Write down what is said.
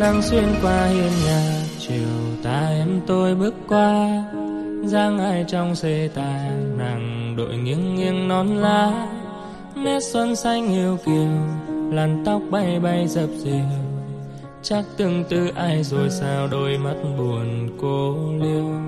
nắng xuyên qua hiên nhà. Chiều ta em tôi bước qua, dáng ai trong xê tà nàng đội nghiêng nghiêng non lá. Nét xuân xanh yêu kiều, làn tóc bay bay dập dìu. Chắc từng tư ai rồi sao đôi mắt buồn cô liêu.